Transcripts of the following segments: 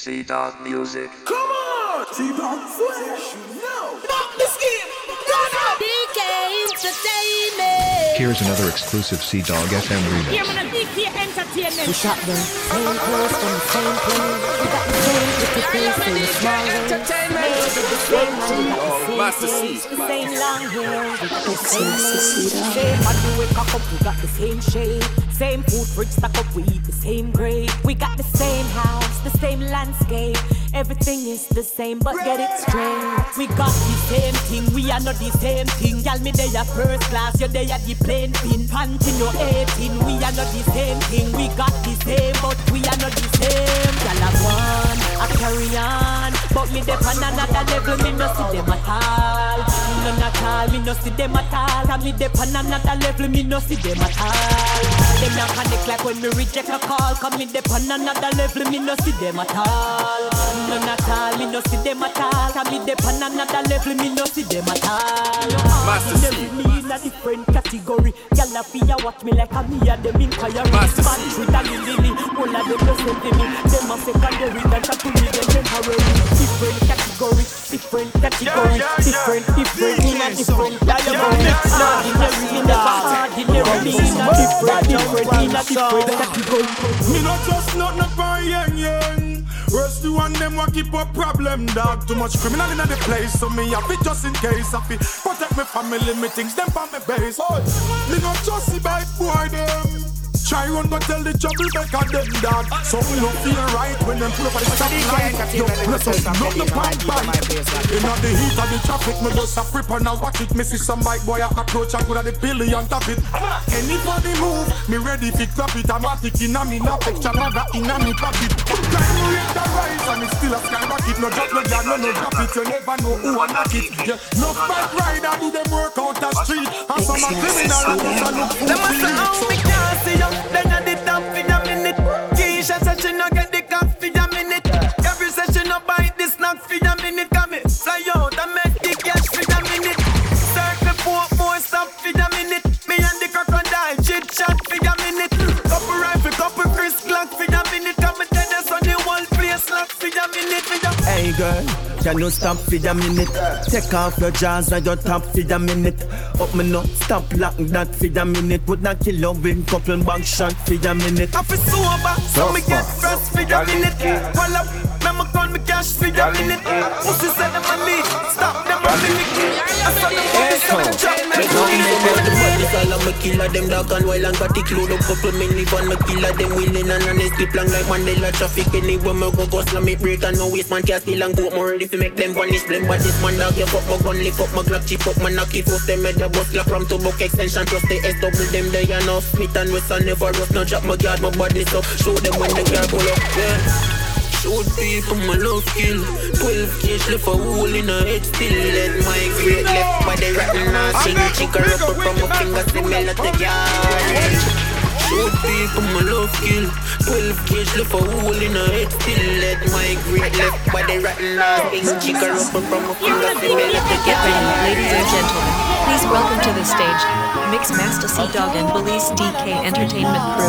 C Dog Music. Come on! C Dog Fresh, you know. Fuck the scheme! DK Entertainment. Here's another exclusive C Dog FM remix. Yeah, man, DK Entertainment. We shot them same clothes from the same plane. We got the same pretty face, same small waist. The same money, got the same Master face, the same long hair, we the same legs. Same body we cock up, we got the same shape. Same food fridge stack up, we eat the same grade. Everything is the same, but get it straight. We got the same thing, we are not the same thing. Y'all me they are first class, you they are the plane pin. Panting your 18, we are not the same thing. We got the same, but we are not the same. Y'all have one, I carry on. But me dey on another level, all, me no see them at all. Cause me dey on another level, me no see them at all. Them not panic like when me reject a call. Cause me dey on another level, me no see them at all. None at all, me no see them at all. Cause me dey on another level, me no see them at all. Master Me C. me in a different category. Gyal a fear watch me like a me a them inquiry. Master C. with a lily, all of them just send me. Them a secondary, that a to me them temporary. Different category, different category, yeah. different, different in a different category. yeah, yeah. Ordinary, never ordinary, me in a different, different in a different category. Me not just not no for young young. Worst the one them want keep up problem dog. Too much criminal in the place, so me have it just in case. I protect my family, me things them on me base. Me not just see by boy them. Try run but tell the trouble back at them dog. So me no feel right when them pull up at the stop line. Yo, let's us not the pipe bite. In the heat of the traffic, me just a flip and I watch it. Me see some bike boy a approach and coulda the pilly on top it. Anybody move, me ready fi clap it. I'm a tick inna me now, extra maga inna me pocket. Crime rate a rise and it still a skyrocket. No drop no jab, no no drop it. You never know who a knock it. Yeah, no bike rider do them work out the street. And some a criminal and just a look Them must fool. See you. Then can you stop for a minute? Take off your jaws and your top for a minute. Up me no, stop like that for a minute. Would not kill you with couple back shot for a minute. I feel sober, so me get fresh for a minute. Pull up, me me call me cash for a minute. Pussy said them on me, stop them on me. Me killer them dog and wild and got the load up couple men live on me killer them willing and honest keep long like Mandela traffic anywhere me go go slam me break and no waste man can't steal and go. More ready to make them vanish blame but this man dog you fuck my gun lift up my glock chip up my knock it off them head the bus. Clap from to book extension trust the S double them they enough Smith and Wesson never rust no drop my guard my body so show them when the car pull up. Yeah Shoot people, my love kill 12 gauge left a hole in her head still. Let my great left body rotten and sing Chick her up from my fingers, the melody the girl Shoot people, my love kill 12 gauge left a hole in her head still. Let my great left body rotten and sing Chick her up from my fingers, the melody the girl Ladies and gentlemen, please welcome to the stage Mix Master C Dog and Belize DK Entertainment Crew.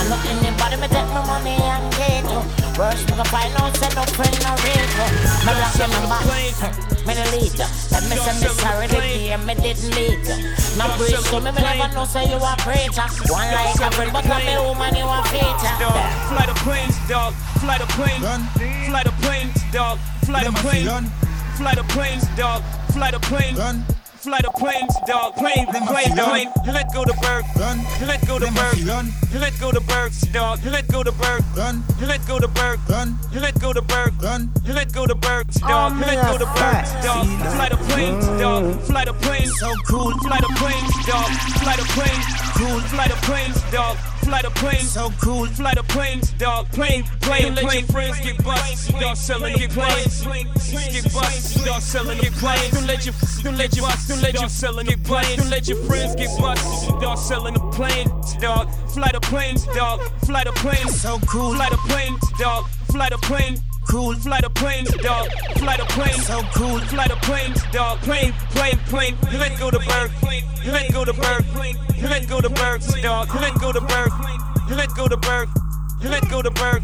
I'm not anybody, me take my money and get you. Worst me can find out, send no friend, no rate. Me block your number, me delete. Let me send me sorry, the game me didn't leak. Now preach to me, me never know say you a preacher. One like a friend, but I'm a woman, you a feature. fly the planes, dog, fly the planes, fly the planes, dog, fly the planes, fly the planes, dog, fly the planes, Run. Fly the planes, dog, plane, Them a plane, run. plane, let go the bird, Run. let go the bird, run. let go the birds, dog, let go the bird, Run. let go the bird, Run. let go the bird, Run. let go the birds, dog, let go the birds, dog, fly the planes, dog, fly the planes, So cool, fly the planes, dog, fly the planes, cool, fly the planes, dog, fly the plane, so cool. Fly the planes, dog, plane, plane. Let your friends get bust, dog selling get planes, get bust, dog selling get planes. Don't let your, don't let your, don't let your selling get planes. Don't let your friends get bust, dog selling the plane, dog. Fly the planes, dog, fly the plane, so cool. Fly the plane, dog, fly the plane cool. Fly the planes, dog. Fly the planes, so cool. Fly the planes, dog. Plane, plane, plane. Let go the bird. Let go the bird. Let go the bird, dog. Let go the bird. Let go the bird. Let go the bird.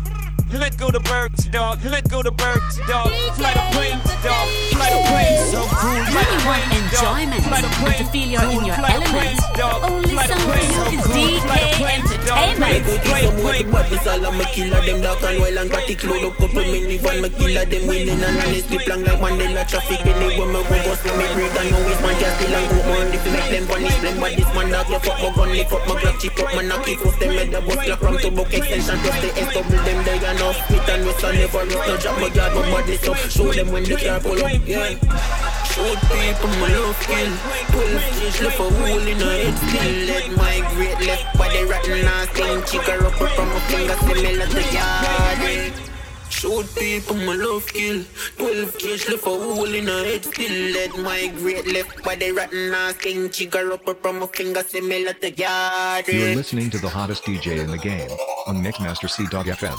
Let go the birds, dog. Let go the birds, dog. Fly the planes, dog. Fly the planes, so cool. Fly the planes, enjoyment, fly the planes, to feel you're in your element. Only something is DK Entertainment. All I'm a killer, them dark and wild and got it load up couple minivan, me killer them winning and honest slip long like Mandela traffic. Anywhere me go, bust me break and no waste man just still and go on. If you make them vanish, them but this man dog, you fuck my gun, lift up my Glock, chip up my knock, it them head the bus, from to book extension, just the S double them they enough. Smith and Wesson never rest. No drop my guard, my body so show them when the car pull up. Yeah. Shoot people, my love kill. Left a hole in her head still. Let left body rotten from my yard. People, my love kill. Twelve gauge left a hole in her head still. Let left body rotten from my finger, at the yard. You're listening to the hottest DJ in the game on Mixmaster C Dog FM.